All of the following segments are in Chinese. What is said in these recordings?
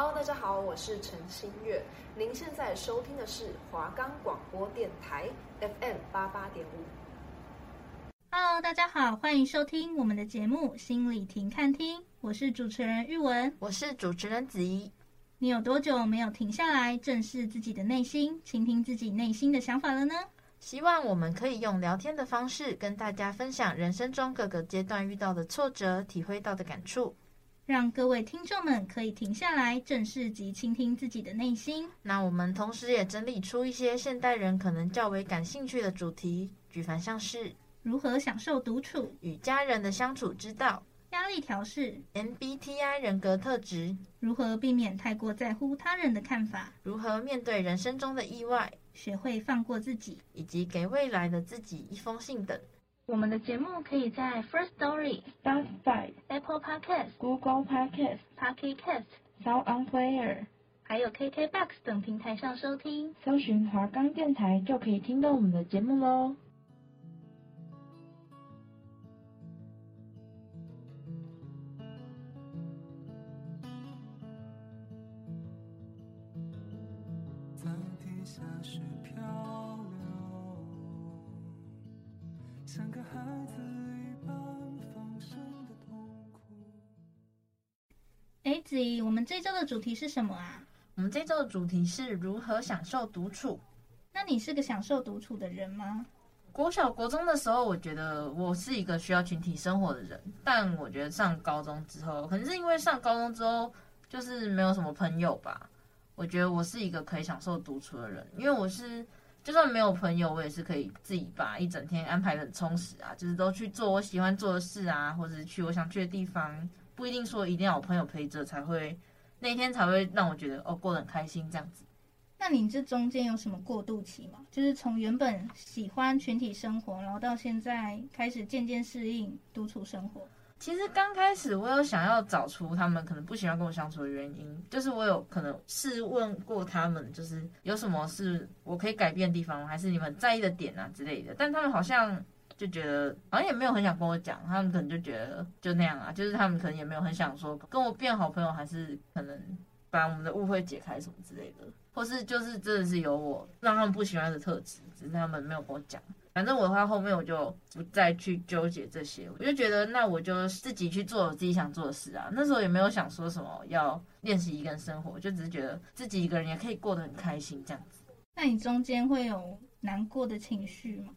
Hello，大家好，我是陈新月。您现在收听的是华冈广播电台 FM 八八点五。Hello，大家好，欢迎收听我们的节目《心理停看听》，我是主持人玉文，我是主持人子怡。你有多久没有停下来正视自己的内心，倾听自己内心的想法了呢？希望我们可以用聊天的方式跟大家分享人生中各个阶段遇到的挫折、体会到的感触。让各位听众们可以停下来，正视及倾听自己的内心。那我们同时也整理出一些现代人可能较为感兴趣的主题，举凡像是如何享受独处、与家人的相处之道、压力调试、MBTI 人格特质、如何避免太过在乎他人的看法、如何面对人生中的意外、学会放过自己，以及给未来的自己一封信等。我们的节目可以在 First Story、Spotify、Apple Podcast、Google Podcast、Pocket Cast、Sound On Player，还有 KKBox 等平台上收听。搜寻华冈电台就可以听到我们的节目喽。哎，子怡，我们这周的主题是什么啊？我们这周的主题是如何享受独处。那你是个享受独处的人吗？国小、国中的时候，我觉得我是一个需要群体生活的人，但我觉得上高中之后，可能是因为上高中之后就是没有什么朋友吧。我觉得我是一个可以享受独处的人，因为我是就算没有朋友，我也是可以自己把一整天安排得很充实啊，就是都去做我喜欢做的事啊，或者是去我想去的地方，不一定说一定要有朋友陪着才会那天才会让我觉得哦过得很开心这样子。那你这中间有什么过渡期吗？就是从原本喜欢群体生活，然后到现在开始渐渐适应独处生活。其实刚开始我有想要找出他们可能不喜欢跟我相处的原因，就是我有可能试问过他们，就是有什么是我可以改变的地方，还是你们在意的点啊之类的。但他们好像就觉得好像也没有很想跟我讲，他们可能就觉得就那样啊，就是他们可能也没有很想说跟我变好朋友，还是可能把我们的误会解开什么之类的，或是就是真的是有我让他们不喜欢的特质，只是他们没有跟我讲。反正我的话，后面我就不再去纠结这些，我就觉得那我就自己去做我自己想做的事啊。那时候也没有想说什么要练习一个人生活，就只是觉得自己一个人也可以过得很开心这样子。那你中间会有难过的情绪吗？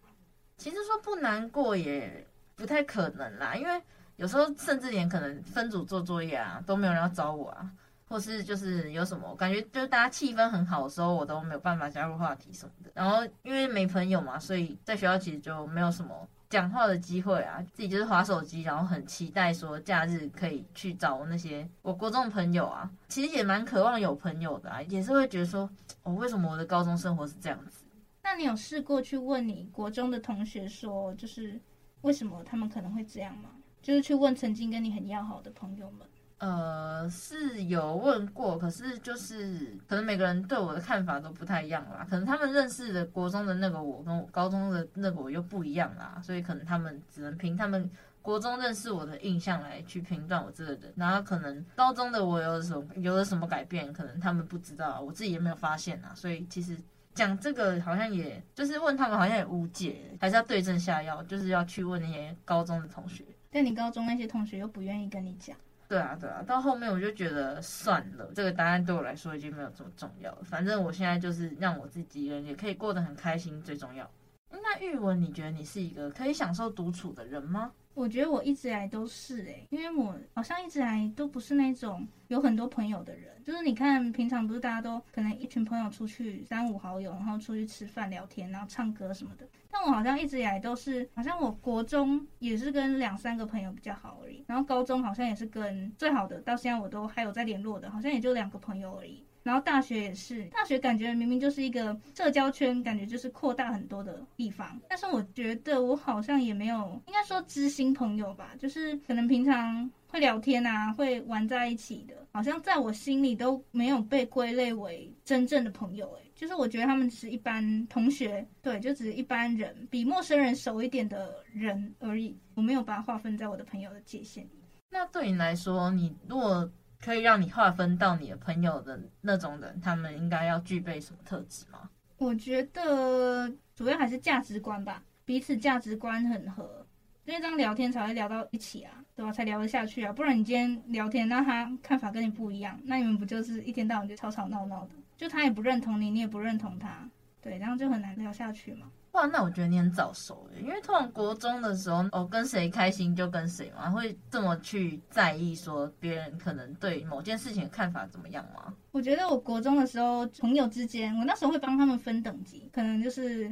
其实说不难过也不太可能啦，因为有时候甚至连可能分组做作业啊都没有人要找我啊。或是就是有什么，感觉就是大家气氛很好的时候，我都没有办法加入话题什么的。然后因为没朋友嘛，所以在学校其实就没有什么讲话的机会啊。自己就是划手机，然后很期待说假日可以去找那些我国中的朋友啊。其实也蛮渴望有朋友的啊，也是会觉得说，哦，为什么我的高中生活是这样子？那你有试过去问你国中的同学说，就是为什么他们可能会这样吗？就是去问曾经跟你很要好的朋友们。呃，是有问过，可是就是可能每个人对我的看法都不太一样啦。可能他们认识的国中的那个我，跟我高中的那个我又不一样啦，所以可能他们只能凭他们国中认识我的印象来去评断我这个人。然后可能高中的我有什么有了什么改变，可能他们不知道，我自己也没有发现啊。所以其实讲这个好像也就是问他们，好像也无解，还是要对症下药，就是要去问那些高中的同学。但你高中那些同学又不愿意跟你讲。对啊，对啊，到后面我就觉得算了，这个答案对我来说已经没有这么重要了。反正我现在就是让我自己一个人也可以过得很开心最重要。那玉文，你觉得你是一个可以享受独处的人吗？我觉得我一直来都是诶、因为我好像一直来都不是那种有很多朋友的人。就是你看，平常不是大家都可能一群朋友出去三五好友，然后出去吃饭聊天，然后唱歌什么的。但我好像一直以来都是，好像我国中也是跟两三个朋友比较好而已，然后高中好像也是跟最好的，到现在我都还有在联络的，好像也就两个朋友而已。然后大学也是，大学感觉明明就是一个社交圈，感觉就是扩大很多的地方。但是我觉得我好像也没有，应该说知心朋友吧，就是可能平常会聊天啊，会玩在一起的，好像在我心里都没有被归类为真正的朋友。诶，就是我觉得他们只是一般同学，对，就只是一般人，比陌生人熟一点的人而已。我没有把它划分在我的朋友的界限里。那对你来说，你如果可以让你划分到你的朋友的那种人，他们应该要具备什么特质吗？我觉得主要还是价值观吧，彼此价值观很合，因为这样聊天才会聊到一起啊，对吧？才聊得下去啊，不然你今天聊天，那他看法跟你不一样，那你们不就是一天到晚就吵吵闹闹的？就他也不认同你，你也不认同他，对，然后就很难聊下去嘛。哇，那我觉得你很早熟耶，因为通常国中的时候，哦，跟谁开心就跟谁嘛，会这么去在意说别人可能对某件事情的看法怎么样吗？我觉得我国中的时候，朋友之间，我那时候会帮他们分等级，可能就是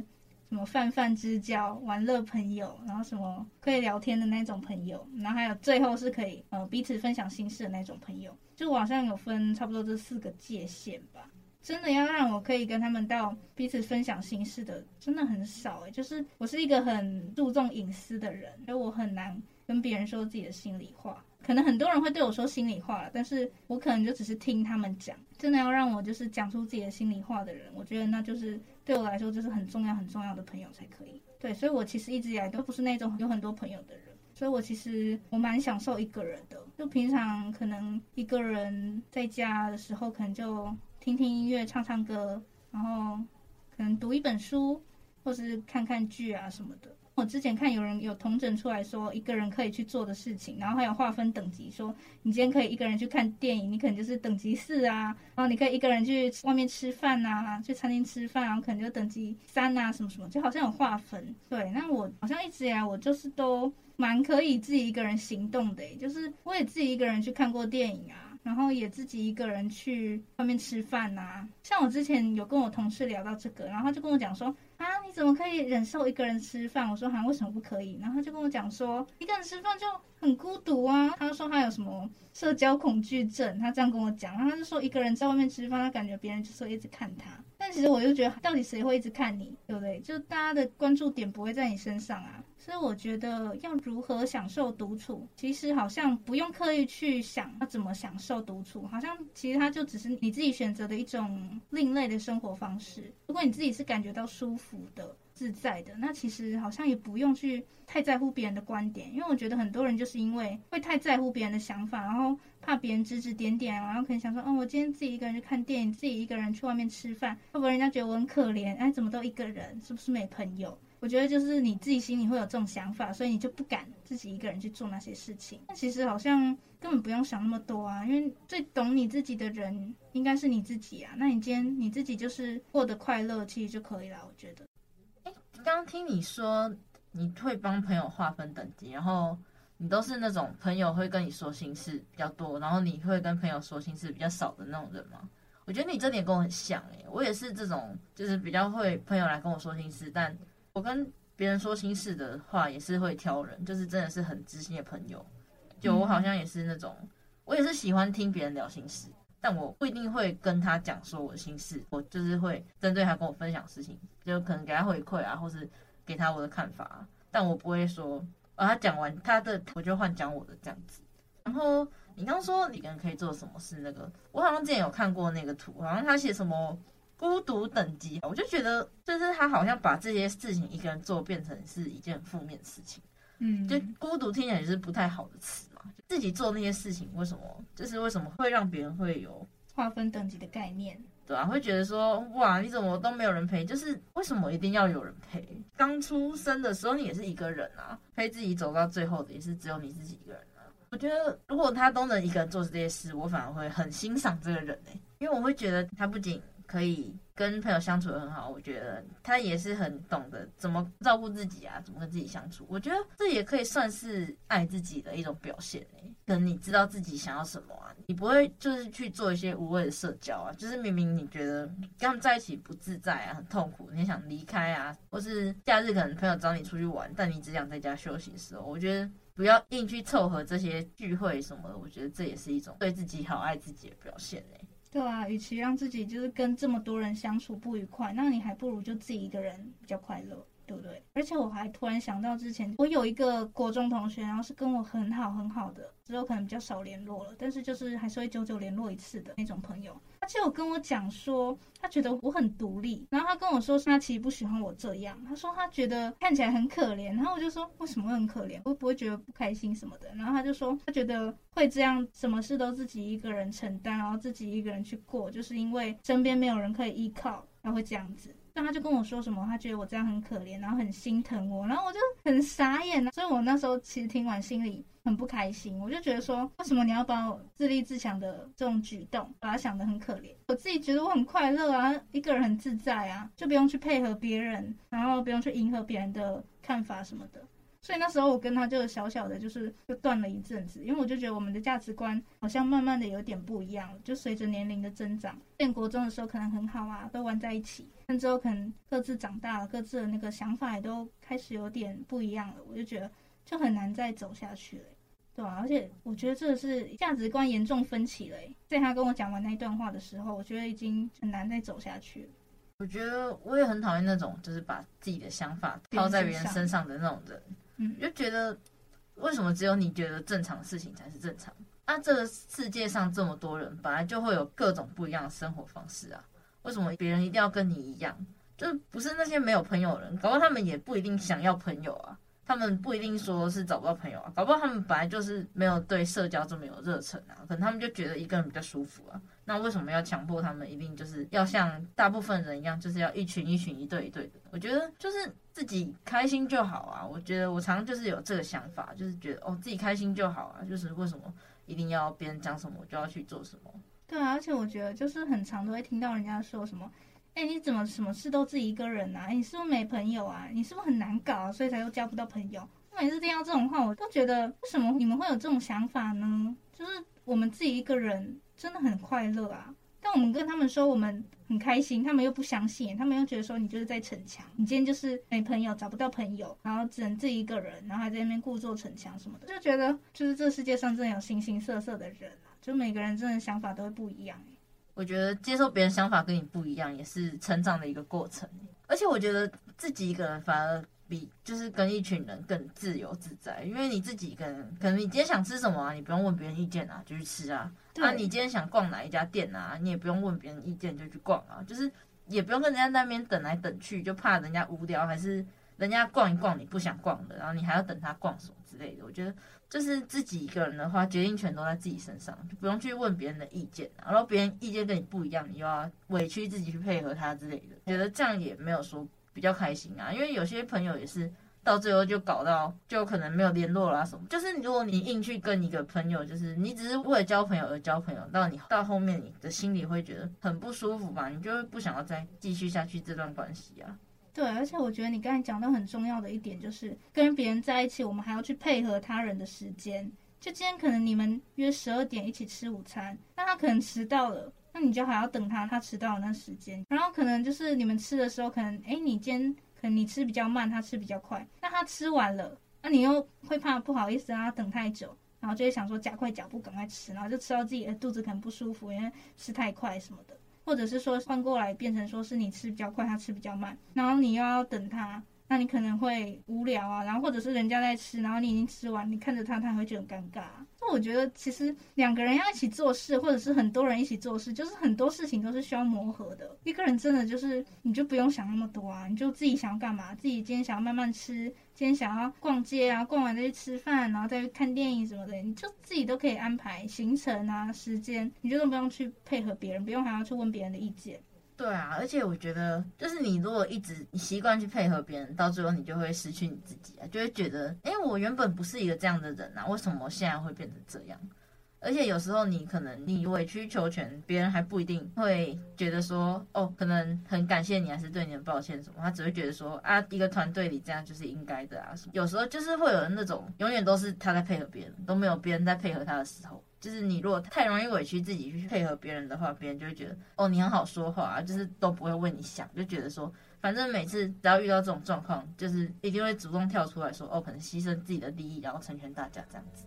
什么泛泛之交、玩乐朋友，然后什么可以聊天的那种朋友，然后还有最后是可以呃彼此分享心事的那种朋友，就我好像有分差不多这四个界限吧。真的要让我可以跟他们到彼此分享心事的，真的很少诶。就是我是一个很注重隐私的人，所以我很难跟别人说自己的心里话。可能很多人会对我说心里话，但是我可能就只是听他们讲。真的要让我就是讲出自己的心里话的人，我觉得那就是对我来说就是很重要很重要的朋友才可以。对，所以我其实一直以来都不是那种有很多朋友的人，所以我其实我蛮享受一个人的。就平常可能一个人在家的时候，可能就。听听音乐，唱唱歌，然后可能读一本书，或是看看剧啊什么的。我之前看有人有统整出来说，一个人可以去做的事情，然后还有划分等级，说你今天可以一个人去看电影，你可能就是等级四啊，然后你可以一个人去外面吃饭啊，去餐厅吃饭，然后可能就等级三啊，什么什么，就好像有划分。对，那我好像一直以来我就是都蛮可以自己一个人行动的，就是我也自己一个人去看过电影啊。然后也自己一个人去外面吃饭呐，像我之前有跟我同事聊到这个，然后他就跟我讲说啊，你怎么可以忍受一个人吃饭？我说好像为什么不可以？然后他就跟我讲说，一个人吃饭就很孤独啊。他就说他有什么社交恐惧症，他这样跟我讲，然后他就说一个人在外面吃饭，他感觉别人就是一直看他。其实我就觉得，到底谁会一直看你，对不对？就大家的关注点不会在你身上啊。所以我觉得要如何享受独处，其实好像不用刻意去想要怎么享受独处，好像其实它就只是你自己选择的一种另类的生活方式。如果你自己是感觉到舒服的、自在的，那其实好像也不用去太在乎别人的观点，因为我觉得很多人就是因为会太在乎别人的想法，然后怕别人指指点点，然后可能想说，嗯，我今天自己一个人去看电影，自己一个人去外面吃饭，会不会人家觉得我很可怜？哎，怎么都一个人？是不是没朋友？我觉得就是你自己心里会有这种想法，所以你就不敢自己一个人去做那些事情。那其实好像根本不用想那么多啊，因为最懂你自己的人应该是你自己啊。那你今天你自己就是过得快乐，其实就可以了。我觉得。刚听你说你会帮朋友划分等级，然后你都是那种朋友会跟你说心事比较多，然后你会跟朋友说心事比较少的那种人吗？我觉得你这点跟我很像诶，我也是这种，就是比较会朋友来跟我说心事，但。我跟别人说心事的话，也是会挑人，就是真的是很知心的朋友。就我好像也是那种，我也是喜欢听别人聊心事，但我不一定会跟他讲说我的心事，我就是会针对他跟我分享事情，就可能给他回馈啊，或是给他我的看法，啊但我不会说，啊，他讲完他的，我就换讲我的这样子。然后你刚刚说你人可以做什么事，那个我好像之前有看过那个图，好像他写什么。孤独等级，我就觉得就是他好像把这些事情一个人做变成是一件负面的事情，嗯，就孤独听起来就是不太好的词嘛。自己做那些事情，为什么就是为什么会让别人会有划分等级的概念？对啊，会觉得说哇，你怎么都没有人陪？就是为什么一定要有人陪？刚出生的时候你也是一个人啊，陪自己走到最后的也是只有你自己一个人啊。我觉得如果他都能一个人做这些事，我反而会很欣赏这个人哎、欸，因为我会觉得他不仅可以跟朋友相处得很好，我觉得他也是很懂得怎么照顾自己啊，怎么跟自己相处。我觉得这也可以算是爱自己的一种表现诶。可能你知道自己想要什么啊，你不会就是去做一些无谓的社交啊。就是明明你觉得跟他们在一起不自在啊，很痛苦，你想离开啊，或是假日可能朋友找你出去玩，但你只想在家休息的时候，我觉得不要硬去凑合这些聚会什么的。我觉得这也是一种对自己好、爱自己的表现诶。对啊，与其让自己就是跟这么多人相处不愉快，那你还不如就自己一个人比较快乐。对不对？而且我还突然想到之前我有一个国中同学，然后是跟我很好很好的，之后可能比较少联络了，但是就是还是会久久联络一次的那种朋友。他就有跟我讲说，他觉得我很独立，然后他跟我说，他其实不喜欢我这样。他说他觉得看起来很可怜，然后我就说，为什么会很可怜？会不会觉得不开心什么的？然后他就说他觉得会这样，什么事都自己一个人承担，然后自己一个人去过，就是因为身边没有人可以依靠，他会这样子。但他就跟我说什么，他觉得我这样很可怜，然后很心疼我，然后我就很傻眼。所以我那时候其实听完心里很不开心，我就觉得说，为什么你要把我自立自强的这种举动，把他想得很可怜？我自己觉得我很快乐啊，一个人很自在啊，就不用去配合别人，然后不用去迎合别人的看法什么的。所以那时候我跟他就小小的，就是就断了一阵子，因为我就觉得我们的价值观好像慢慢的有点不一样了，就随着年龄的增长，建国中的时候可能很好啊，都玩在一起，但之后可能各自长大了，各自的那个想法也都开始有点不一样了，我就觉得就很难再走下去了，对吧？而且我觉得这是价值观严重分歧了，在他跟我讲完那一段话的时候，我觉得已经很难再走下去了。我觉得我也很讨厌那种就是把自己的想法套在别人身上的那种人。嗯，就觉得为什么只有你觉得正常的事情才是正常？那、这个世界上这么多人，本来就会有各种不一样的生活方式啊。为什么别人一定要跟你一样？就是不是那些没有朋友的人，搞不好他们也不一定想要朋友啊。他们不一定说是找不到朋友啊，搞不好他们本来就是没有对社交这么有热忱啊。可能他们就觉得一个人比较舒服啊。那为什么要强迫他们一定就是要像大部分人一样，就是要一群一群、一对一对的？我觉得就是自己开心就好啊。我觉得我常常就是有这个想法，就是觉得哦，自己开心就好啊。就是为什么一定要别人讲什么我就要去做什么？对啊，而且我觉得就是很常都会听到人家说什么，哎，你怎么什么事都自己一个人啊？你是不是没朋友啊？你是不是很难搞啊？所以才又交不到朋友？每次听到这种话，我都觉得为什么你们会有这种想法呢？就是我们自己一个人。真的很快乐啊！但我们跟他们说我们很开心，他们又不相信，他们又觉得说你就是在逞强，你今天就是没朋友，找不到朋友，然后只能自己一个人，然后还在那边故作逞强什么的，就觉得就是这世界上真的有形形色色的人啊，就每个人真的想法都会不一样。我觉得接受别人想法跟你不一样，也是成长的一个过程。而且我觉得自己一个人反而。比就是跟一群人更自由自在，因为你自己一个人，可能你今天想吃什么啊，你不用问别人意见啊，就去吃啊。那、啊、你今天想逛哪一家店啊，你也不用问别人意见就去逛啊，就是也不用跟人家那边等来等去，就怕人家无聊，还是人家逛一逛你不想逛的，然后你还要等他逛什么之类的。我觉得就是自己一个人的话，决定权都在自己身上，就不用去问别人的意见，然后别人意见跟你不一样，你又要委屈自己去配合他之类的。觉得这样也没有说。比较开心啊，因为有些朋友也是到最后就搞到就可能没有联络啦什么。就是如果你硬去跟一个朋友，就是你只是为了交朋友而交朋友，到你到后面你的心里会觉得很不舒服吧？你就会不想要再继续下去这段关系啊。对，而且我觉得你刚才讲到很重要的一点，就是跟别人在一起，我们还要去配合他人的时间。就今天可能你们约十二点一起吃午餐，那他可能迟到了。那你就还要等他，他迟到那时间，然后可能就是你们吃的时候，可能哎，你今天可能你吃比较慢，他吃比较快，那他吃完了，那你又会怕不好意思让他等太久，然后就会想说加快脚步赶快吃，然后就吃到自己的肚子可能不舒服，因为吃太快什么的，或者是说换过来变成说是你吃比较快，他吃比较慢，然后你又要等他。那你可能会无聊啊，然后或者是人家在吃，然后你已经吃完，你看着他，他会觉得很尴尬。那我觉得其实两个人要一起做事，或者是很多人一起做事，就是很多事情都是需要磨合的。一个人真的就是你就不用想那么多啊，你就自己想要干嘛，自己今天想要慢慢吃，今天想要逛街啊，逛完再去吃饭，然后再去看电影什么的，你就自己都可以安排行程啊，时间，你就都不用去配合别人，不用还要去问别人的意见。对啊，而且我觉得，就是你如果一直你习惯去配合别人，到最后你就会失去你自己啊，就会觉得，哎，我原本不是一个这样的人啊，为什么我现在会变成这样？而且有时候你可能你委曲求全，别人还不一定会觉得说，哦，可能很感谢你，还是对你很抱歉什么，他只会觉得说，啊，一个团队里这样就是应该的啊什么。有时候就是会有那种，永远都是他在配合别人，都没有别人在配合他的时候。就是你如果太容易委屈自己去配合别人的话，别人就会觉得哦，你很好说话啊，就是都不会为你想，就觉得说反正每次只要遇到这种状况，就是一定会主动跳出来说哦，可能牺牲自己的利益，然后成全大家这样子。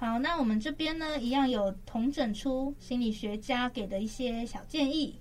好，那我们这边呢，一样有同整出心理学家给的一些小建议。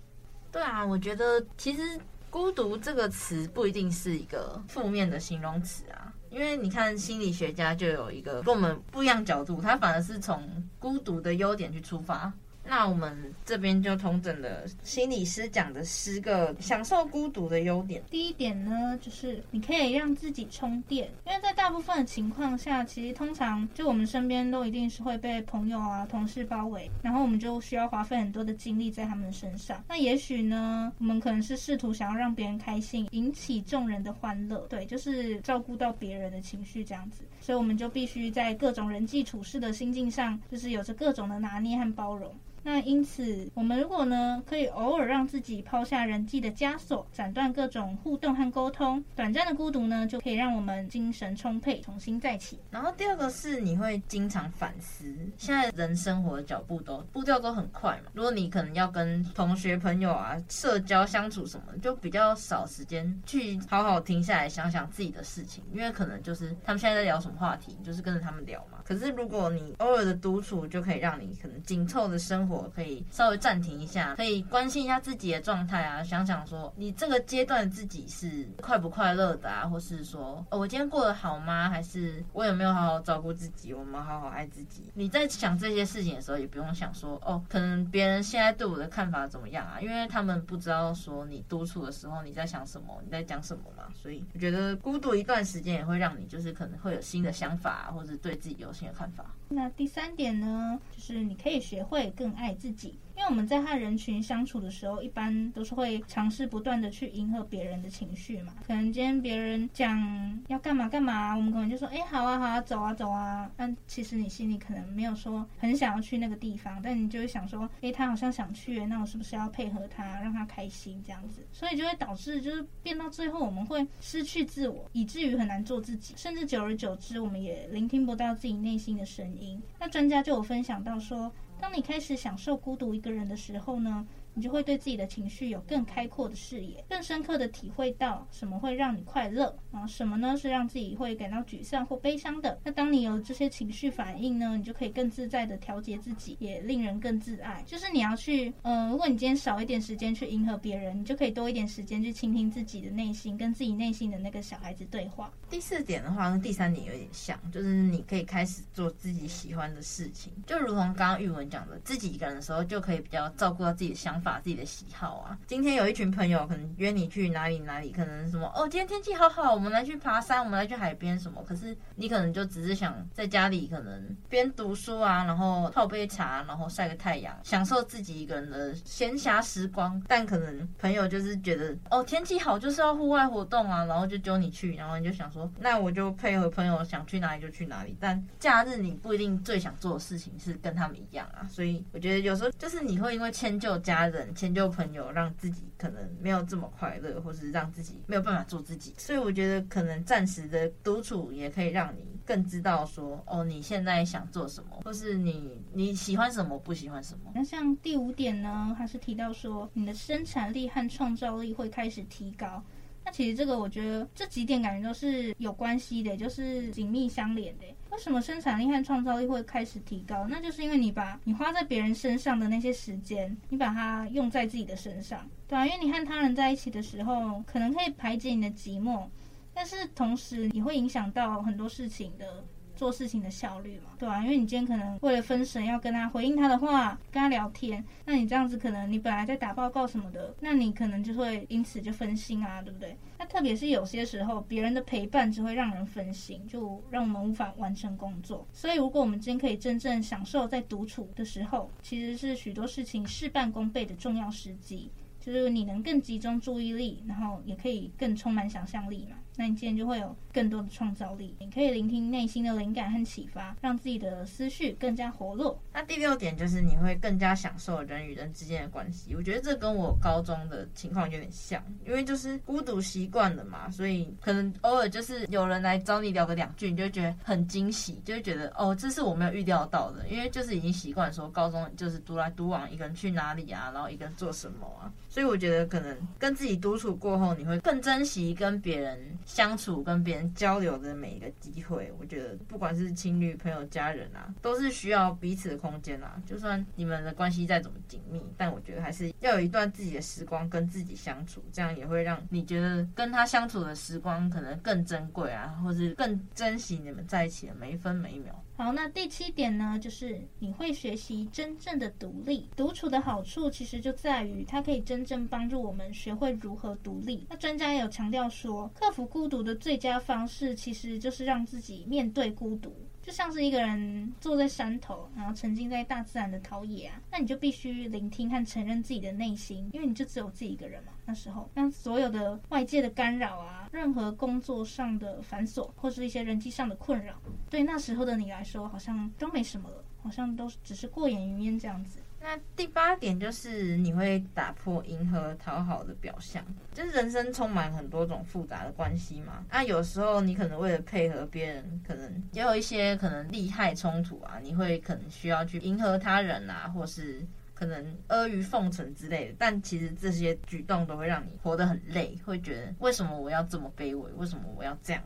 对啊，我觉得其实孤独这个词不一定是一个负面的形容词啊，因为你看心理学家就有一个跟我们不一样角度，他反而是从孤独的优点去出发。那我们这边就统整了心理师讲的十个享受孤独的优点。第一点呢，就是你可以让自己充电，因为在大部分的情况下，其实通常就我们身边都一定是会被朋友啊、同事包围，然后我们就需要花费很多的精力在他们身上。那也许呢，我们可能是试图想要让别人开心，引起众人的欢乐，对，就是照顾到别人的情绪这样子。所以我们就必须在各种人际处事的心境上，就是有着各种的拿捏和包容。那因此，我们如果呢，可以偶尔让自己抛下人际的枷锁，斩断各种互动和沟通，短暂的孤独呢，就可以让我们精神充沛，重新再起。然后第二个是，你会经常反思。现在人生活的脚步都步调都很快嘛，如果你可能要跟同学朋友啊社交相处什么，就比较少时间去好好停下来想想自己的事情，因为可能就是他们现在在聊什么话题，就是跟着他们聊嘛。可是如果你偶尔的独处，就可以让你可能紧凑的生活。可以稍微暂停一下，可以关心一下自己的状态啊，想想说你这个阶段自己是快不快乐的啊，或是说哦，我今天过得好吗？还是我有没有好好照顾自己？我们好好爱自己。你在想这些事情的时候，也不用想说哦，可能别人现在对我的看法怎么样啊？因为他们不知道说你独处的时候你在想什么，你在讲什么嘛。所以我觉得孤独一段时间也会让你就是可能会有新的想法，或者对自己有新的看法。那第三点呢，就是你可以学会更爱自己。因为我们在和人群相处的时候，一般都是会尝试不断的去迎合别人的情绪嘛。可能今天别人讲要干嘛干嘛，我们可能就说，哎，好啊好啊，走啊走啊。但其实你心里可能没有说很想要去那个地方，但你就会想说，哎，他好像想去，那我是不是要配合他，让他开心这样子？所以就会导致就是变到最后，我们会失去自我，以至于很难做自己，甚至久而久之，我们也聆听不到自己内心的声音。那专家就有分享到说，当你开始享受孤独一个人的时候呢，你就会对自己的情绪有更开阔的视野，更深刻的体会到什么会让你快乐，然后什么呢是让自己会感到沮丧或悲伤的。那当你有这些情绪反应呢，你就可以更自在的调节自己，也令人更自爱。就是你要去，呃，如果你今天少一点时间去迎合别人，你就可以多一点时间去倾听自己的内心，跟自己内心的那个小孩子对话。第四点的话跟第三点有点像，就是你可以开始做自己喜欢的事情，就如同刚刚玉文讲的，自己一个人的时候就可以比较照顾到自己的想法。把自己的喜好啊，今天有一群朋友可能约你去哪里哪里，可能什么哦，今天天气好好，我们来去爬山，我们来去海边什么。可是你可能就只是想在家里，可能边读书啊，然后泡杯茶，然后晒个太阳，享受自己一个人的闲暇时光。但可能朋友就是觉得哦，天气好就是要户外活动啊，然后就揪你去，然后你就想说，那我就配合朋友想去哪里就去哪里。但假日你不一定最想做的事情是跟他们一样啊，所以我觉得有时候就是你会因为迁就家人。迁就朋友，让自己可能没有这么快乐，或是让自己没有办法做自己。所以我觉得，可能暂时的独处也可以让你更知道说，哦，你现在想做什么，或是你你喜欢什么，不喜欢什么。那像第五点呢，还是提到说，你的生产力和创造力会开始提高。那其实这个，我觉得这几点感觉都是有关系的，就是紧密相连的。为什么生产力和创造力会开始提高？那就是因为你把你花在别人身上的那些时间，你把它用在自己的身上，对啊，因为你和他人在一起的时候，可能可以排解你的寂寞，但是同时也会影响到很多事情的。做事情的效率嘛，对吧？因为你今天可能为了分神要跟他回应他的话，跟他聊天，那你这样子可能你本来在打报告什么的，那你可能就会因此就分心啊，对不对？那特别是有些时候，别人的陪伴只会让人分心，就让我们无法完成工作。所以，如果我们今天可以真正享受在独处的时候，其实是许多事情事半功倍的重要时机，就是你能更集中注意力，然后也可以更充满想象力嘛。那你今天就会有更多的创造力，你可以聆听内心的灵感和启发，让自己的思绪更加活络。那第六点就是你会更加享受人与人之间的关系。我觉得这跟我高中的情况有点像，因为就是孤独习惯了嘛，所以可能偶尔就是有人来找你聊个两句，你就觉得很惊喜，就会觉得哦，这是我没有预料到的，因为就是已经习惯说高中就是独来独往，一个人去哪里啊，然后一个人做什么啊，所以我觉得可能跟自己独处过后，你会更珍惜跟别人。相处、跟别人交流的每一个机会。我觉得不管是情侣、朋友、家人啊，都是需要彼此的空间啊。就算你们的关系再怎么紧密，但我觉得还是要有一段自己的时光跟自己相处，这样也会让你觉得跟他相处的时光可能更珍贵啊，或是更珍惜你们在一起的每一分每一秒。好，那第七点呢，就是你会学习真正的独立。独处的好处其实就在于它可以真正帮助我们学会如何独立。那专家也有强调说，克服孤独的最佳方式其实就是让自己面对孤独。就像是一个人坐在山头，然后沉浸在大自然的陶冶啊，那你就必须聆听和承认自己的内心，因为你就只有自己一个人嘛。那时候，那所有的外界的干扰啊，任何工作上的繁琐，或是一些人际上的困扰，对那时候的你来说，好像都没什么了，好像都只是过眼云烟这样子。那第八点就是你会打破迎合讨好的表象，就是人生充满很多种复杂的关系嘛。那有时候你可能为了配合别人，可能也有一些可能利害冲突啊，你会可能需要去迎合他人啊，或是可能阿谀奉承之类的。但其实这些举动都会让你活得很累，会觉得为什么我要这么卑微？为什么我要这样？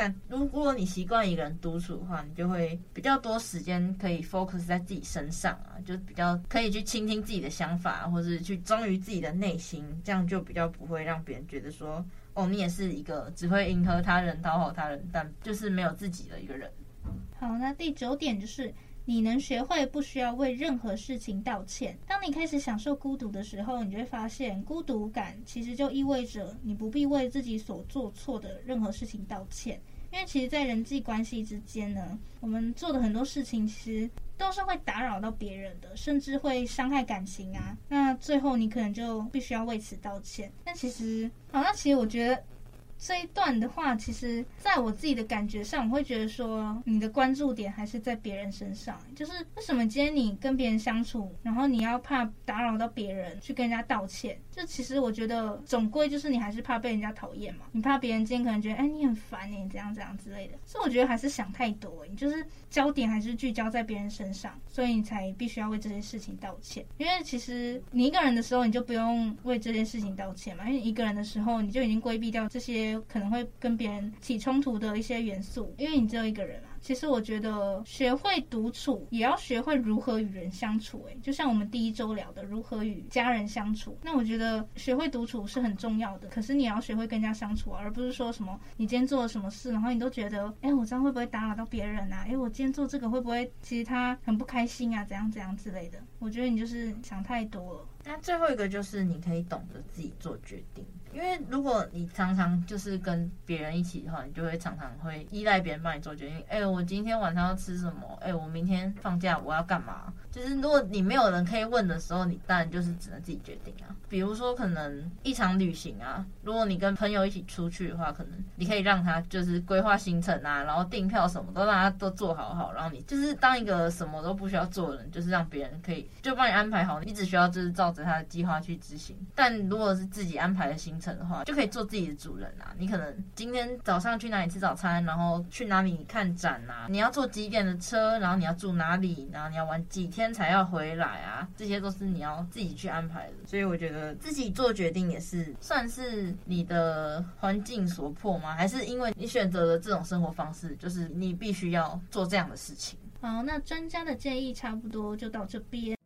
但如果你习惯一个人独处的话，你就会比较多时间可以 focus 在自己身上啊，就比较可以去倾听自己的想法，或是去忠于自己的内心，这样就比较不会让别人觉得说，哦，你也是一个只会迎合他人、讨好他人，但就是没有自己的一个人。好，那第九点就是你能学会不需要为任何事情道歉。当你开始享受孤独的时候，你就会发现，孤独感其实就意味着你不必为自己所做错的任何事情道歉。因为其实，在人际关系之间呢，我们做的很多事情，其实都是会打扰到别人的，甚至会伤害感情啊。那最后，你可能就必须要为此道歉。但其实，好，那其实我觉得。这一段的话，其实在我自己的感觉上，我会觉得说，你的关注点还是在别人身上。就是为什么今天你跟别人相处，然后你要怕打扰到别人，去跟人家道歉？就其实我觉得，总归就是你还是怕被人家讨厌嘛。你怕别人今天可能觉得，哎，你很烦你怎样怎样之类的。所以我觉得还是想太多，你就是焦点还是聚焦在别人身上，所以你才必须要为这些事情道歉。因为其实你一个人的时候，你就不用为这件事情道歉嘛。因为你一个人的时候，你就已经规避掉这些。可能会跟别人起冲突的一些元素，因为你只有一个人嘛。其实我觉得学会独处，也要学会如何与人相处。诶，就像我们第一周聊的，如何与家人相处。那我觉得学会独处是很重要的。可是你要学会跟人家相处，而不是说什么你今天做了什么事，然后你都觉得，哎，我这样会不会打扰到别人啊？哎，我今天做这个会不会其实他很不开心啊？怎样怎样之类的。我觉得你就是想太多了。那最后一个就是你可以懂得自己做决定。因为如果你常常就是跟别人一起的话，你就会常常会依赖别人帮你做决定。哎，我今天晚上要吃什么？哎，我明天放假我要干嘛？就是如果你没有人可以问的时候，你当然就是只能自己决定啊。比如说可能一场旅行啊，如果你跟朋友一起出去的话，可能你可以让他就是规划行程啊，然后订票什么都让他都做好好，然后你就是当一个什么都不需要做的人，就是让别人可以就帮你安排好，你只需要就是照着他的计划去执行。但如果是自己安排的行程的话，就可以做自己的主人啊。你可能今天早上去哪里吃早餐，然后去哪里看展啊？你要坐几点的车，然后你要住哪里，然后你要玩几天才要回来啊？这些都是你要自己去安排的。所以我觉得自己做决定也是算是你的环境所迫吗？还是因为你选择了这种生活方式，就是你必须要做这样的事情？好，那专家的建议差不多就到这边。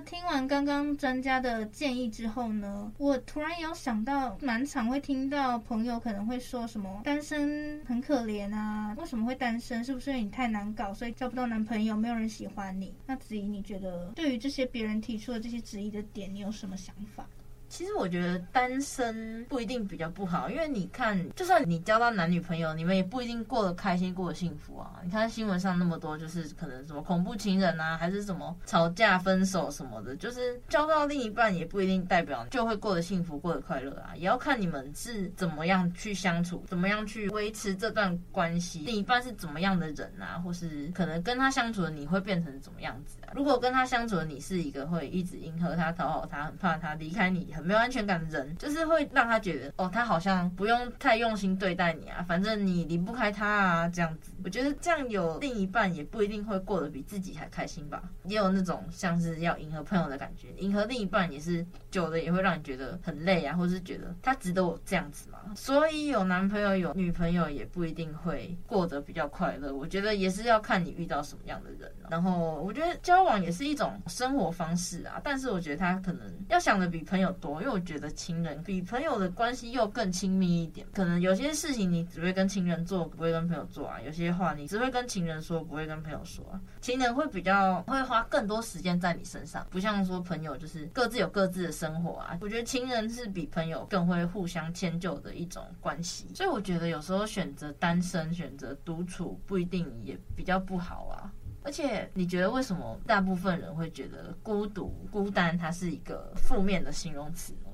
听完刚刚专家的建议之后呢，我突然有想到，蛮常会听到朋友可能会说什么单身很可怜啊，为什么会单身？是不是因为你太难搞，所以交不到男朋友，没有人喜欢你？那子怡，你觉得对于这些别人提出的这些质疑的点，你有什么想法？其实我觉得单身不一定比较不好，因为你看，就算你交到男女朋友，你们也不一定过得开心、过得幸福啊。你看新闻上那么多，就是可能什么恐怖情人啊，还是什么吵架、分手什么的，就是交到另一半也不一定代表就会过得幸福、过得快乐啊。也要看你们是怎么样去相处，怎么样去维持这段关系，另一半是怎么样的人啊，或是可能跟他相处的你会变成怎么样子啊？如果跟他相处的你是一个会一直迎合他、讨好他、很怕他离开你。没有安全感的人，就是会让他觉得哦，他好像不用太用心对待你啊，反正你离不开他啊，这样子。我觉得这样有另一半也不一定会过得比自己还开心吧。也有那种像是要迎合朋友的感觉，迎合另一半也是久了也会让你觉得很累啊，或是觉得他值得我这样子吗？所以有男朋友有女朋友也不一定会过得比较快乐。我觉得也是要看你遇到什么样的人。然后我觉得交往也是一种生活方式啊，但是我觉得他可能要想的比朋友多。因为我觉得情人比朋友的关系又更亲密一点，可能有些事情你只会跟情人做，不会跟朋友做啊；有些话你只会跟情人说，不会跟朋友说啊。情人会比较会花更多时间在你身上，不像说朋友就是各自有各自的生活啊。我觉得情人是比朋友更会互相迁就的一种关系，所以我觉得有时候选择单身、选择独处不一定也比较不好啊。而且，你觉得为什么大部分人会觉得孤独、孤单，它是一个负面的形容词呢？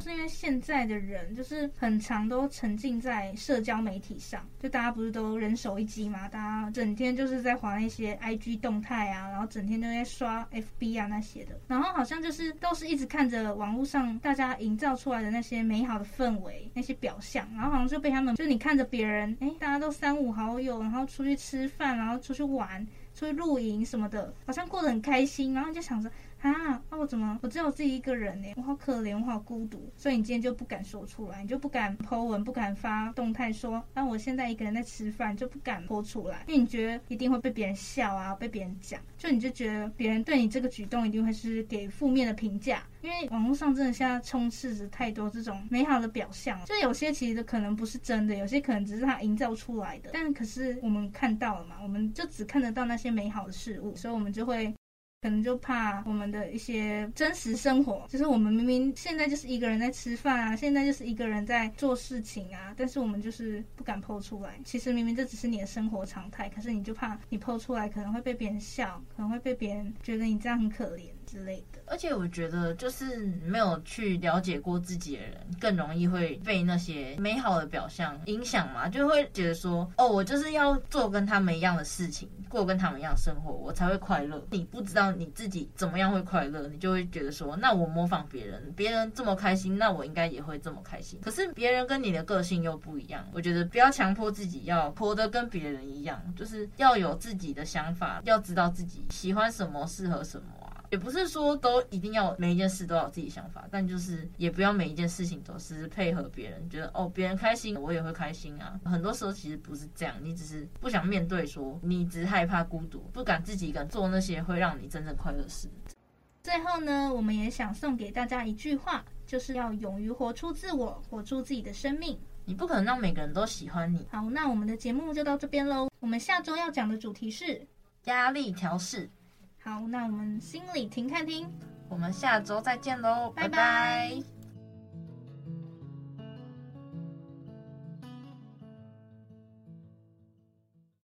是因为现在的人就是很常都沉浸在社交媒体上，就大家不是都人手一机嘛？大家整天就是在划那些 IG 动态啊，然后整天都在刷 FB 啊那些的，然后好像就是都是一直看着网络上大家营造出来的那些美好的氛围、那些表象，然后好像就被他们，就你看着别人，哎，大家都三五好友，然后出去吃饭，然后出去玩。出去露营什么的，好像过得很开心，然后就想着啊，那我怎么我只有自己一个人呢？我好可怜，我好孤独，所以你今天就不敢说出来，你就不敢 po 文，不敢发动态说，那我现在一个人在吃饭，就不敢 po 出来，因为你觉得一定会被别人笑啊，被别人讲，就你就觉得别人对你这个举动一定会是给负面的评价。因为网络上真的现在充斥着太多这种美好的表象，就有些其实可能不是真的，有些可能只是他营造出来的。但可是我们看到了嘛，我们就只看得到那些美好的事物，所以我们就会。可能就怕我们的一些真实生活，就是我们明明现在就是一个人在吃饭啊，现在就是一个人在做事情啊，但是我们就是不敢剖出来。其实明明这只是你的生活常态，可是你就怕你剖出来可能会被别人笑，可能会被别人觉得你这样很可怜之类的。而且我觉得，就是没有去了解过自己的人，更容易会被那些美好的表象影响嘛，就会觉得说，哦，我就是要做跟他们一样的事情，过跟他们一样生活，我才会快乐。你不知道你自己怎么样会快乐，你就会觉得说，那我模仿别人，别人这么开心，那我应该也会这么开心。可是别人跟你的个性又不一样，我觉得不要强迫自己要活得跟别人一样，就是要有自己的想法，要知道自己喜欢什么，适合什么。也不是说都一定要每一件事都要有自己想法，但就是也不要每一件事情都是配合别人，觉得哦，别人开心我也会开心啊。很多时候其实不是这样，你只是不想面对，说你只是害怕孤独，不敢自己敢做那些会让你真正快乐的事。最后呢，我们也想送给大家一句话，就是要勇于活出自我，活出自己的生命。你不可能让每个人都喜欢你。好，那我们的节目就到这边喽。我们下周要讲的主题是压力调适。好，那我们心理停看听，我们下周再见喽，拜拜。拜拜。